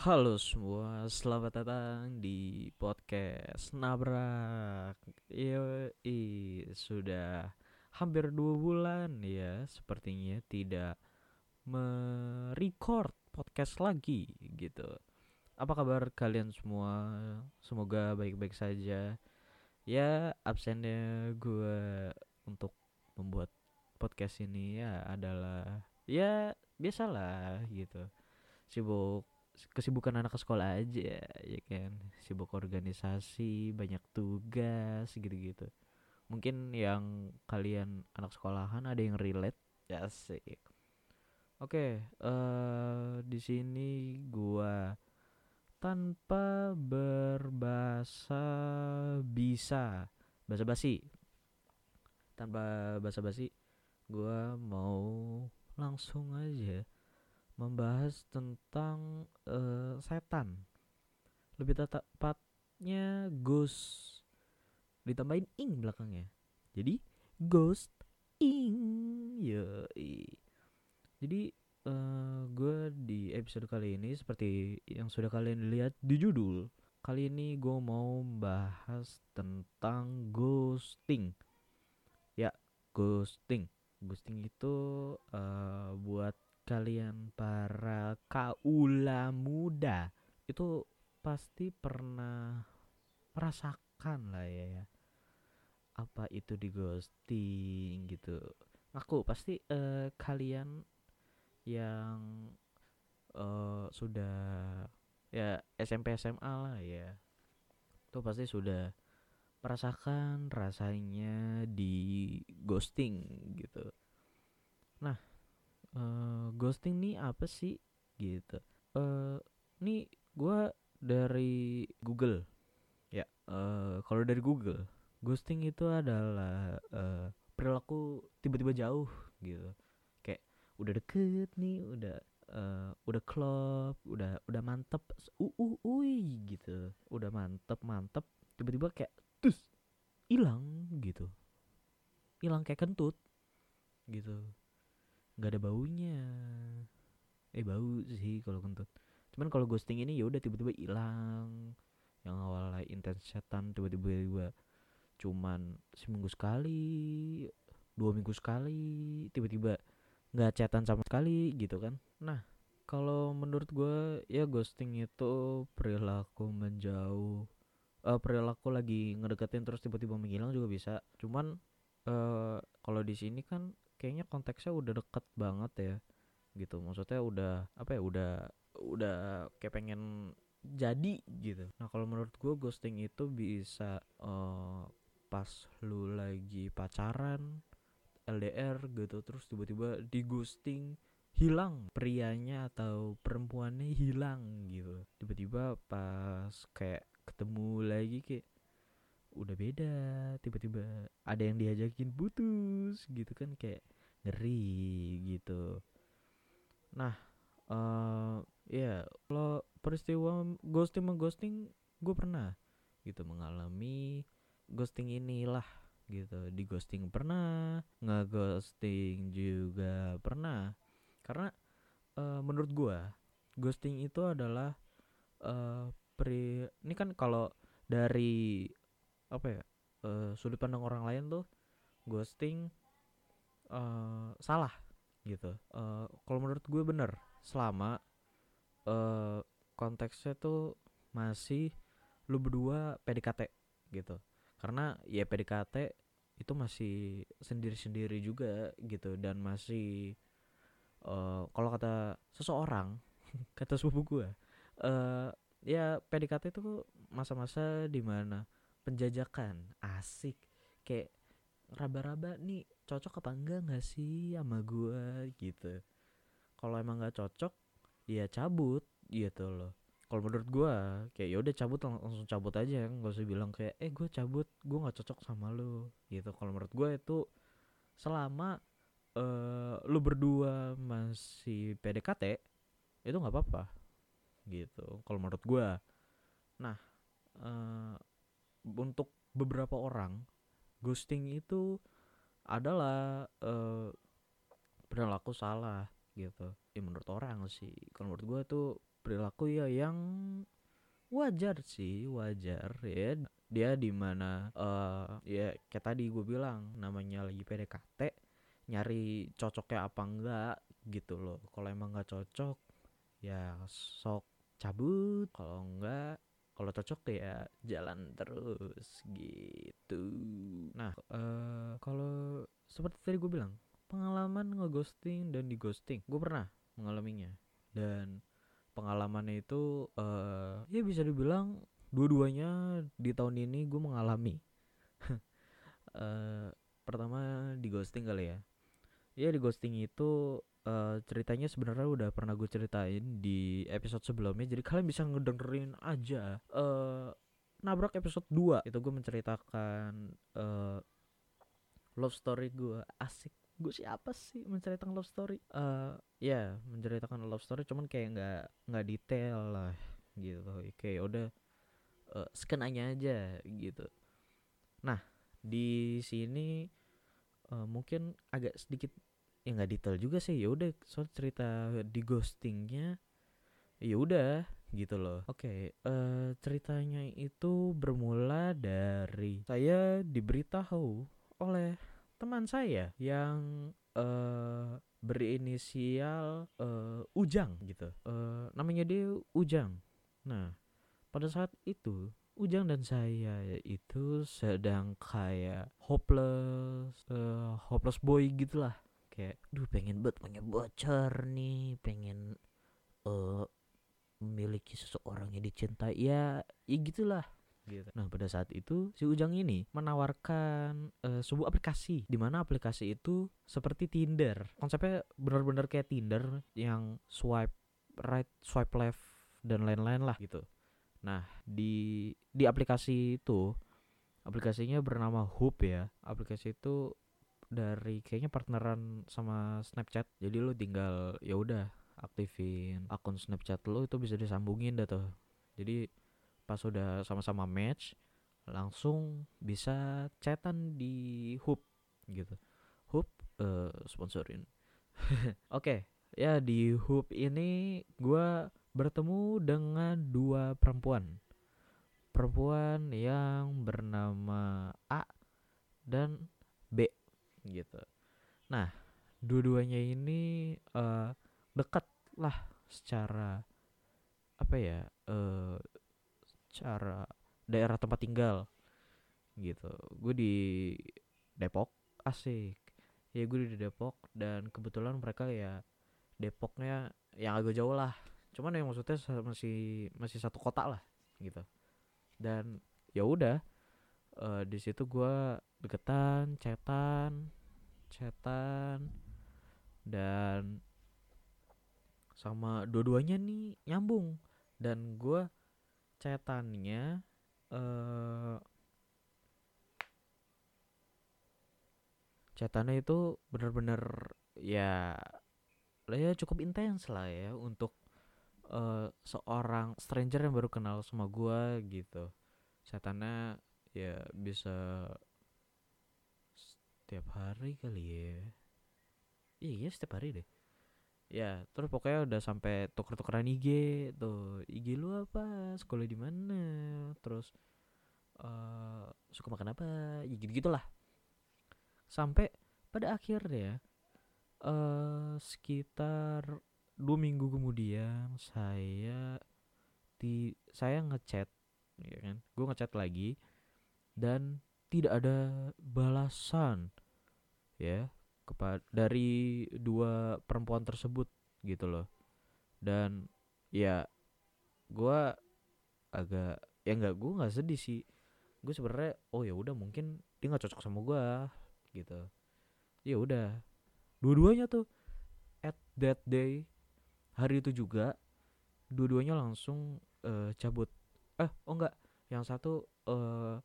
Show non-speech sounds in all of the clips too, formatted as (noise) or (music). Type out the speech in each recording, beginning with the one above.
Halo semua, selamat datang di podcast Nabrak. Yoi, sudah hampir dua bulan ya, sepertinya tidak merecord podcast lagi gitu. Apa kabar kalian semua? Semoga baik-baik saja. Ya, absennya gue podcast ini ya adalah ya biasalah gitu. Sibuk kesibukan anak sekolah aja ya kan? Sibuk organisasi banyak tugas gitu-gitu. Mungkin yang kalian anak sekolahan ada yang relate? Ya sih. Oke eh di sini gua tanpa berbahasa bisa basa basi. Tanpa basa basi gua mau langsung aja membahas tentang eh, setan. Lebih tepatnya ghost. Ditambahin ing belakangnya. Jadi ghost ing. Yoi. Jadi eh gue di episode kali ini seperti yang sudah kalian lihat di judul. Kali ini gue mau membahas tentang ghosting. Ya, ghosting. Ghosting itu eh buat kalian para kaula muda itu pasti pernah merasakan lah ya, ya. apa itu di ghosting gitu aku pasti eh, kalian yang eh, sudah ya SMP SMA lah ya itu pasti sudah merasakan rasanya di ghosting gitu. Nah eh ghosting nih apa sih? Gitu. Eh nih gua dari Google. Ya eh kalau dari Google ghosting itu adalah eh, perilaku tiba-tiba jauh gitu. Kayak udah deket nih udah eh, udah klop udah udah mantep uh uh ui gitu. Udah mantep mantep tiba-tiba kayak tus hilang gitu. Hilang kayak kentut gitu. Nggak ada baunya. Eh bau sih kalau kentut. Cuman kalau ghosting ini ya udah tiba-tiba hilang. Yang awalnya intens chatan tiba-tiba cuman seminggu sekali dua minggu sekali tiba-tiba nggak chatan sama sekali gitu kan. Nah kalau menurut gue ya ghosting itu perilaku menjauh eh perilaku lagi ngedeketin terus tiba-tiba menghilang juga bisa. Cuman eh kalau di sini kan kayaknya konteksnya udah deket banget ya gitu. Maksudnya udah apa ya udah udah kayak pengen jadi gitu. Nah kalau menurut gue ghosting itu bisa eh pas lu lagi pacaran LDR gitu terus tiba-tiba di ghosting hilang prianya atau perempuannya hilang gitu. Tiba-tiba pas kayak ketemu lagi kayak udah beda tiba-tiba ada yang diajakin putus gitu kan kayak ngeri gitu. Nah eh ya kalau peristiwa ghosting mengghosting gue pernah gitu mengalami ghosting inilah gitu. Di ghosting pernah ngeghosting juga pernah. Karena eh, menurut gue ghosting itu adalah eh pri ini kan kalau dari apa ya eh, sudut pandang orang lain tuh ghosting eh salah gitu. Eh, kalau menurut gue bener selama eh konteksnya tuh masih lu berdua PDKT gitu. Karena ya PDKT itu masih sendiri-sendiri juga gitu dan masih eh kalau kata seseorang (laughs) kata sepupu gue eh ya PDKT itu masa-masa di mana penjajakan asik. Kayak raba-raba nih cocok apa enggak nggak sih sama gua gitu. Kalau emang nggak cocok ya cabut gitu loh. Kalau menurut gua kayak ya udah cabut lang- langsung cabut aja. Nggak usah bilang kayak eh gue cabut gua nggak cocok sama lu gitu. Kalau menurut gua itu selama eh lu berdua masih PDKT itu nggak apa-apa gitu kalau menurut gua. Nah eh untuk beberapa orang ghosting itu adalah eh perilaku salah gitu. Ya menurut orang sih. Kalau menurut gue tuh perilaku ya yang wajar sih wajar. Ya dia di mana eh ya kayak tadi gue bilang namanya lagi PDKT nyari cocoknya apa enggak gitu loh. Kalau emang nggak cocok ya sok cabut kalau enggak kalau cocok ya jalan terus gitu. Nah eh kalau seperti tadi gue bilang pengalaman ngeghosting dan di ghosting gue pernah mengalaminya. Dan pengalamannya itu eh ya bisa dibilang dua-duanya di tahun ini gue mengalami. (laughs) Eh pertama di ghosting kali ya. Ya di ghosting itu eh ceritanya sebenarnya udah pernah gue ceritain di episode sebelumnya jadi kalian bisa ngedengerin aja. Eh nabrak episode 2 itu gue menceritakan eh love story gue asik. Gue siapa sih menceritakan love story? Eh ya menceritakan love story cuman kayak nggak nggak detail lah gitu. Kayak udah eh, skenanya aja gitu. Nah di sini eh, mungkin agak sedikit ya nggak detail juga sih. Ya udah soal cerita di ghostingnya ya udah gitu loh. Oke eh ceritanya itu bermula dari saya diberitahu oleh teman saya yang eh berinisial eh Ujang gitu. Eh namanya dia Ujang. Nah pada saat itu Ujang dan saya itu sedang kayak hopeless eh hopeless boy gitulah kayak duh pengen banget punya bocor nih pengen eh memiliki seseorang yang dicintai ya ya gitulah gitu. Nah pada saat itu si Ujang ini menawarkan eh, sebuah aplikasi di mana aplikasi itu seperti Tinder konsepnya benar-benar kayak Tinder yang swipe right swipe left dan lain-lain lah gitu. Nah di di aplikasi itu aplikasinya bernama Hoop ya aplikasi itu dari kayaknya partneran sama Snapchat. Jadi lu tinggal ya udah aktifin akun Snapchat lu itu bisa disambungin dah tuh. Jadi pas udah sama-sama match langsung bisa chatan di Hoop gitu. Hoop eh, sponsorin. (laughs) Oke ya di Hoop ini gua bertemu dengan dua perempuan. Perempuan yang bernama A dan gitu. Nah dua-duanya ini eh dekat lah secara apa ya eh cara daerah tempat tinggal gitu. Gue di Depok asik. Ya gue di Depok dan kebetulan mereka ya Depoknya yang agak jauh lah. Cuman yang maksudnya masih masih satu kota lah gitu. Dan ya udah eh, di situ gue deketan chatan chatan dan sama dua-duanya nih nyambung. Dan gue chatannya eh chatannya itu bener-bener ya ya cukup intens lah ya untuk eh seorang stranger yang baru kenal sama gua gitu. Chatannya ya bisa setiap hari kali ya. Iya setiap hari deh. Ya terus pokoknya udah sampai tuker-tukeran IG tuh. IG lu apa? Sekolah di mana? Terus eh suka makan apa? Ya gitu gitulah sampai pada akhirnya eh sekitar dua minggu kemudian saya di saya ngechat ya kan? Gue ngechat lagi dan tidak ada balasan ya kepada dari dua perempuan tersebut gitu loh. Dan ya gua agak ya nggak gue nggak sedih sih. Gue sebenarnya oh ya udah mungkin dia nggak cocok sama gua gitu. Ya udah. Dua-duanya tuh at that day hari itu juga dua-duanya langsung eh, cabut. Eh oh enggak yang satu eh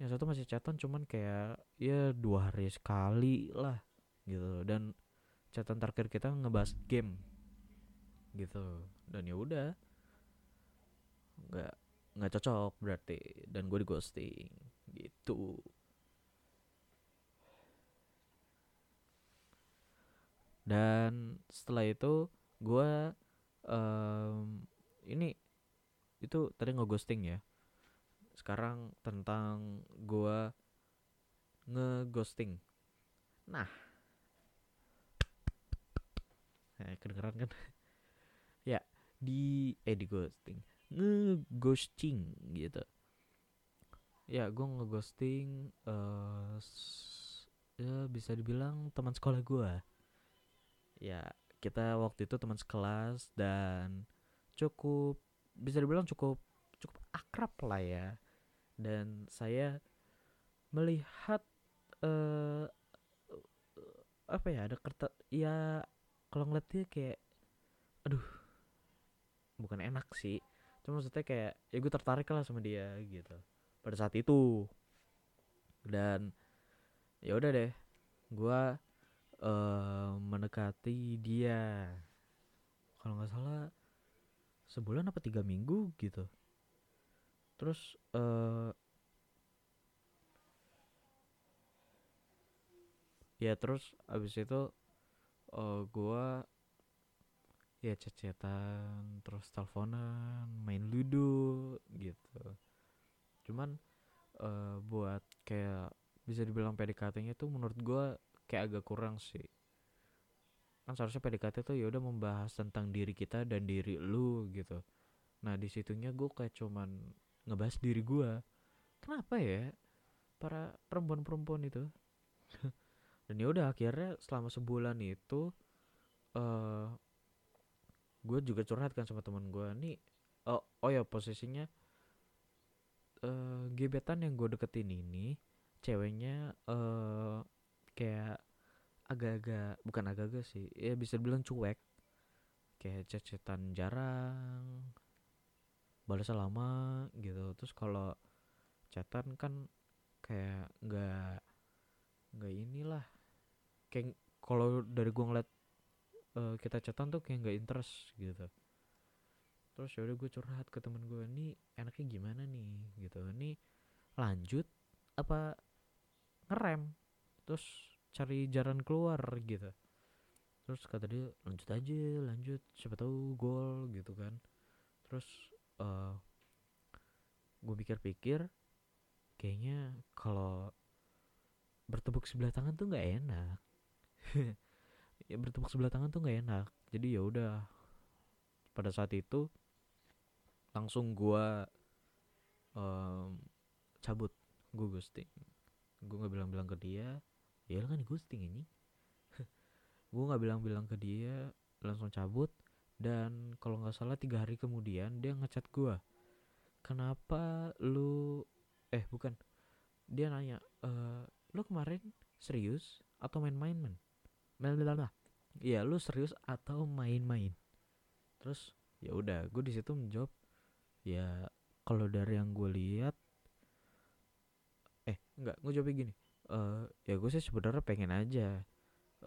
yang satu masih chatan cuman kayak ya dua hari sekali lah gitu. Dan catatan terakhir kita ngebahas game gitu. Dan ya udah nggak nggak cocok berarti. Dan gue di ghosting gitu. Dan setelah itu gua em, ini itu tadi ngeghosting ya sekarang tentang gua ngeghosting. Nah. Eh, kedengeran kan? (laughs) Ya di eh di ghosting. Ngeghosting gitu. Ya gue ngeghosting s- ya bisa dibilang teman sekolah gua. Ya kita waktu itu teman sekelas dan cukup bisa dibilang cukup cukup akrab lah ya dan saya melihat eh apa ya ada kertas ya kalau ngeliat dia kayak aduh bukan enak sih. Cuma maksudnya kayak ya gue tertarik lah sama dia gitu pada saat itu. Dan ya udah deh gua eh mendekati dia. Kalau nggak salah sebulan apa tiga minggu gitu terus eh ya terus abis itu eh gua ya chat-chatan terus teleponan main ludo gitu. Cuman eh buat kayak bisa dibilang PDKT-nya tuh menurut gua kayak agak kurang sih. Kan seharusnya PDKT tuh ya udah membahas tentang diri kita dan diri lu gitu. Nah di situnya gue kayak cuman ngebahas diri gua. Kenapa ya para perempuan-perempuan itu? (laughs) Dan ya udah akhirnya selama sebulan itu eh gue juga curhat kan sama teman gue nih oh, oh ya posisinya eh gebetan yang gue deketin ini ceweknya eh kayak agak-agak bukan agak-agak sih ya bisa dibilang cuek. Kayak cecetan jarang balasnya lama gitu. Terus kalau chatan kan kayak nggak nggak inilah. Kayak kalau dari gua ngeliat eh, kita chatan tuh kayak nggak interest gitu. Terus ya udah gue curhat ke temen gue nih enaknya gimana nih? Gitu. Nih lanjut apa ngerem? Terus cari jalan keluar gitu. Terus kata dia lanjut aja lanjut. Siapa tahu gol gitu kan. Terus eh gue pikir-pikir kayaknya kalau bertepuk sebelah tangan tuh nggak enak. (laughs) Ya bertepuk sebelah tangan tuh nggak enak. Jadi ya udah pada saat itu langsung gua em, cabut. Gue ghosting. Gue nggak bilang-bilang ke dia. Ya kan ghosting ini (laughs) gue nggak bilang-bilang ke dia langsung cabut dan kalau nggak salah tiga hari kemudian dia ngechat gua. Kenapa lu eh bukan. Dia nanya eh lu kemarin serius atau main-main men? Blablabla. Iya lu serius atau main-main? Terus ya udah gue di situ menjawab ya kalau dari yang gue lihat eh enggak gue jawabnya gini eh ya gue sih sebenarnya pengen aja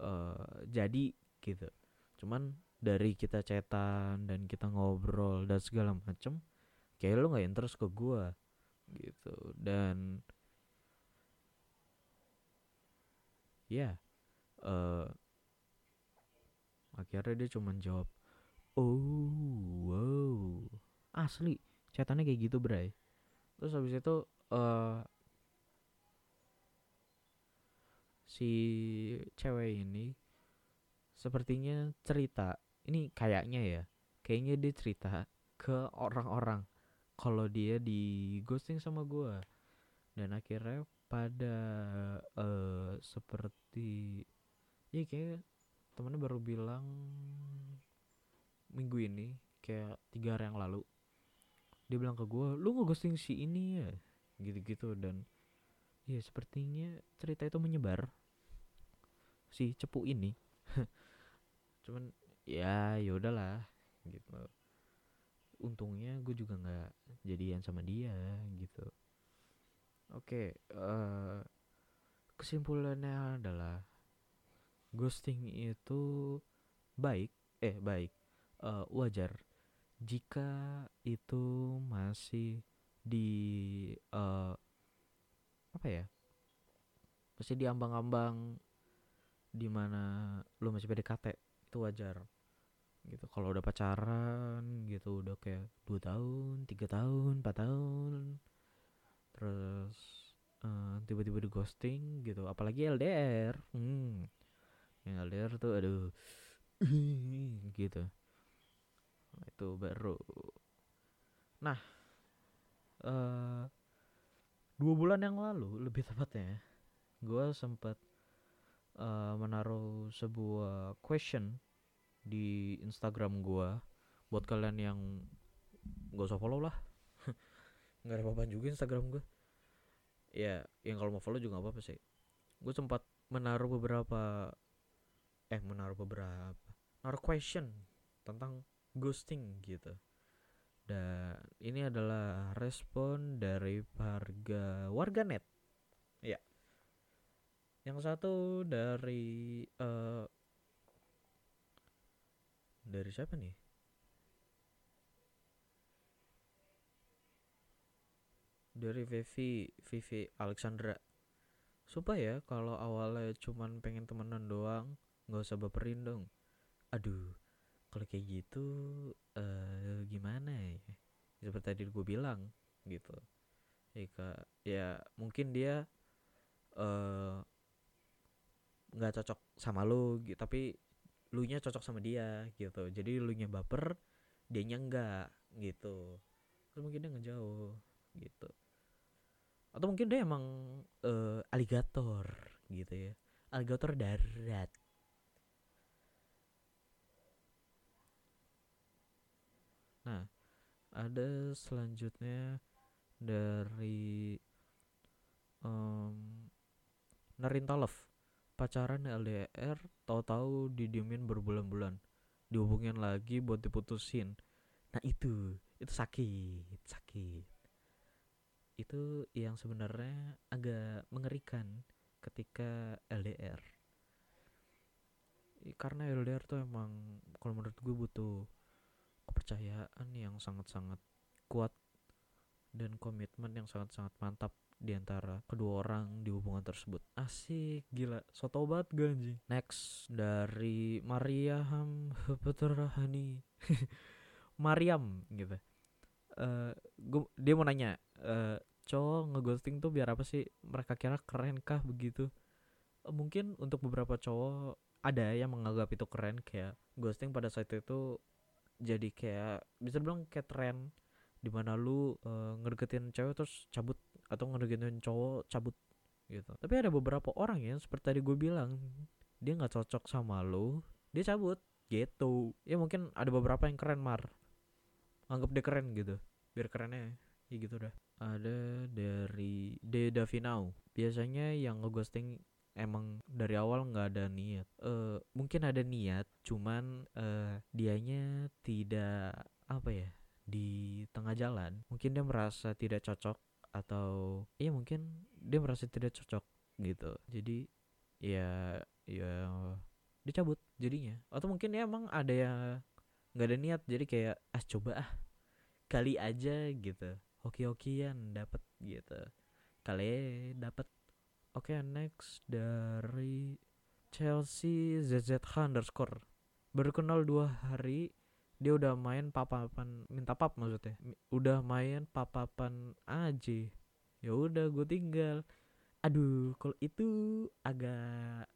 eh jadi gitu. Cuman dari kita chatan dan kita ngobrol dan segala macem kayak lu nggak interest ke gua gitu. Dan ya eh akhirnya dia cuman jawab oh wow asli chatannya kayak gitu bray. Terus habis itu eh si cewek ini sepertinya cerita ini kayaknya ya kayaknya dia cerita ke orang-orang kalau dia di ghosting sama gua. Dan akhirnya pada eh seperti ya kayak temennya baru bilang minggu ini kayak tiga hari yang lalu. Dia bilang ke gua lu ngeghosting si ini ya? Gitu-gitu. Dan ya sepertinya cerita itu menyebar si cepu ini. (laughs) Cuman ya ya udahlah gitu. Untungnya gue juga nggak jadian sama dia gitu. Oke eh kesimpulannya adalah ghosting itu baik eh baik eh, wajar jika itu masih di eh, apa ya masih diambang-ambang di mana lu masih PDKT itu wajar gitu. Kalau udah pacaran gitu udah kayak dua tahun tiga tahun empat tahun terus eh, tiba-tiba di ghosting gitu. Apalagi LDR hmm yang LDR tuh aduh (clears throat) gitu. Itu baru. Nah eh dua bulan yang lalu lebih tepatnya gue sempat eh, menaruh sebuah question di Instagram gua. Buat kalian yang gak usah follow lah. (laughs) Nggak ada apa-apa juga Instagram gua. Ya yang kalau mau follow juga gak apa-apa sih. Gue sempat menaruh beberapa eh menaruh beberapa naruh question tentang ghosting gitu. Dan ini adalah respon dari warga warganet. Ya. Yang satu dari eh dari siapa nih? Dari Vivi Vivi Alexandra. Sumpah ya kalau awalnya cuman pengen temenan doang nggak usah baperin dong. Aduh kalau kayak gitu eh gimana ya? Seperti tadi gue bilang gitu. Ya Kak, ya mungkin dia eh nggak cocok sama lu tapi lu nya cocok sama dia gitu. Jadi lu nya baper dianya enggak gitu. Terus mungkin dia ngejauh gitu. Atau mungkin dia emang eh, aligator gitu ya. Aligator darat. Nah ada selanjutnya dari um, Narinta Love pacaran LDR tahu-tahu didiemin berbulan-bulan. Dihubungin lagi buat diputusin. Nah itu. Itu sakit sakit. Itu yang sebenarnya agak mengerikan ketika LDR karena LDR tuh emang kalau menurut gue butuh kepercayaan yang sangat-sangat kuat dan komitmen yang sangat-sangat mantap di antara kedua orang di hubungan tersebut. Asik, gila. Soto banget gue anjing. Next dari Mariam Peterahani. (laughs) Mariam gitu. Eh gua- dia mau nanya, eh cowok ngeghosting tuh biar apa sih? Mereka kira keren kah begitu? Eh, mungkin untuk beberapa cowok ada yang menganggap itu keren kayak ghosting pada saat itu jadi kayak bisa bilang kayak tren di mana lu eh, ngedeketin cewek terus cabut atau ngedeketin cowok cabut gitu. Tapi ada beberapa orang ya seperti tadi gue bilang dia nggak cocok sama lu dia cabut gitu. Ya mungkin ada beberapa yang keren mar. Anggap dia keren gitu. Biar kerennya ya gitu dah. Ada dari De Davinau. Biasanya yang ngeghosting emang dari awal nggak ada niat. Eh mungkin ada niat cuman eh dianya tidak apa ya di tengah jalan. Mungkin dia merasa tidak cocok atau iya mungkin dia merasa tidak cocok gitu. Jadi ya ya dicabut jadinya. Atau mungkin ya emang ada yang nggak ada niat jadi kayak ah coba ah kali aja gitu. Oke okean dapat gitu. Kali dapat oke next dari Chelsea ZZH underscore. Baru kenal dua hari dia udah main papapan minta pap maksudnya. Udah main papapan aja ya udah gue tinggal. Aduh kalau itu agak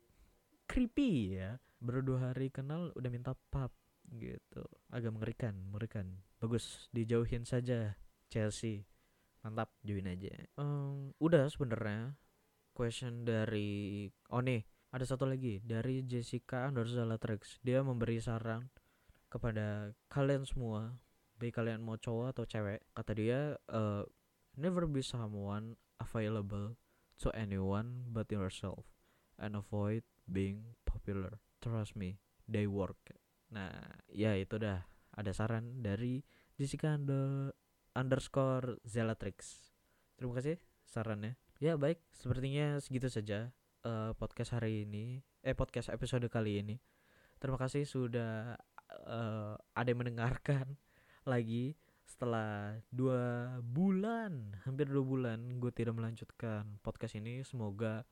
creepy ya. Baru dua hari kenal udah minta pap gitu. Agak mengerikan mengerikan. Bagus dijauhin saja Chelsea. Mantap join aja. Em, udah sebenarnya question dari oh nih ada satu lagi dari Jessica underscore Latrix. Dia memberi saran kepada kalian semua baik kalian mau cowok atau cewek kata dia eh, never be someone available to anyone but yourself and avoid being popular. Trust me they work. Nah ya itu dah. Ada saran dari Jessica under, underscore Zelatrix terima kasih sarannya. Ya baik. Sepertinya segitu saja eh, podcast hari ini eh podcast episode kali ini. Terima kasih sudah eh, ada yang mendengarkan (laughs) lagi setelah dua bulan hampir dua bulan gue tidak melanjutkan podcast ini. Semoga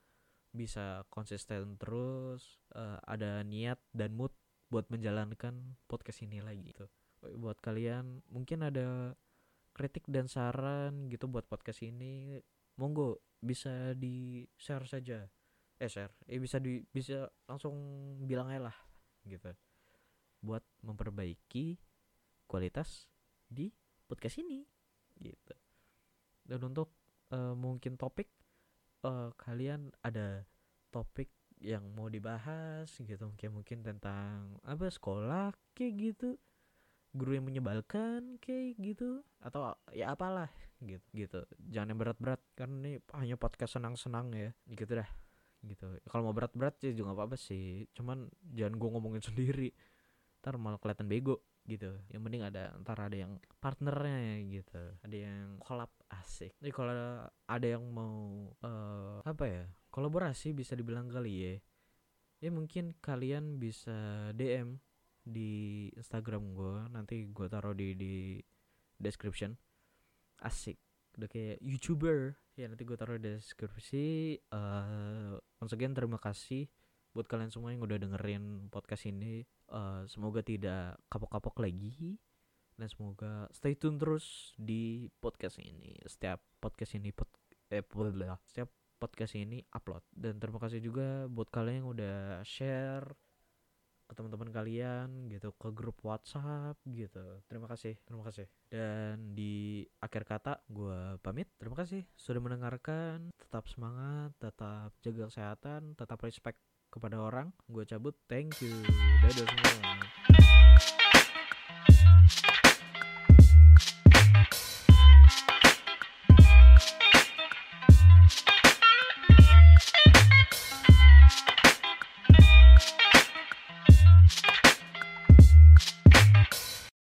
bisa konsisten terus eh, ada niat dan mood buat menjalankan podcast ini lagi gitu. Buat kalian mungkin ada kritik dan saran gitu buat podcast ini monggo bisa di share saja. Eh share. Eh bisa di bisa langsung bilang aja lah gitu buat memperbaiki kualitas di podcast ini gitu. Dan untuk eh, mungkin topik eh, kalian ada topik yang mau dibahas gitu. Kayak mungkin tentang apa sekolah kayak gitu. Guru yang menyebalkan kayak gitu. Atau ya apalah gitu gitu. Jangan yang berat-berat kan ini hanya podcast senang-senang ya gitu dah gitu. Kalau mau berat-berat sih juga nggak apa-apa sih. Cuman jangan gue ngomongin sendiri ntar malah kelihatan bego gitu. Yang penting ada ntar ada yang partnernya gitu. Ada yang collab asik. Jadi kalau ada yang mau eh apa ya kolaborasi bisa dibilang kali ya ya mungkin kalian bisa DM di Instagram gue nanti gue taruh di di description. Asik. Udah kayak youtuber. Ya nanti gue taruh di deskripsi. Eh once again terima kasih buat kalian semua yang udah dengerin podcast ini Eh, semoga tidak kapok-kapok lagi dan semoga stay tune terus di podcast ini. Setiap podcast ini pod eh setiap podcast ini upload. Dan terima kasih juga buat kalian yang udah share ke teman-teman kalian gitu ke grup WhatsApp gitu. Terima kasih terima kasih. Dan di akhir kata gue pamit. Terima kasih sudah mendengarkan. Tetap semangat tetap jaga kesehatan tetap respect kepada orang gue cabut. Thank you. Dadah semua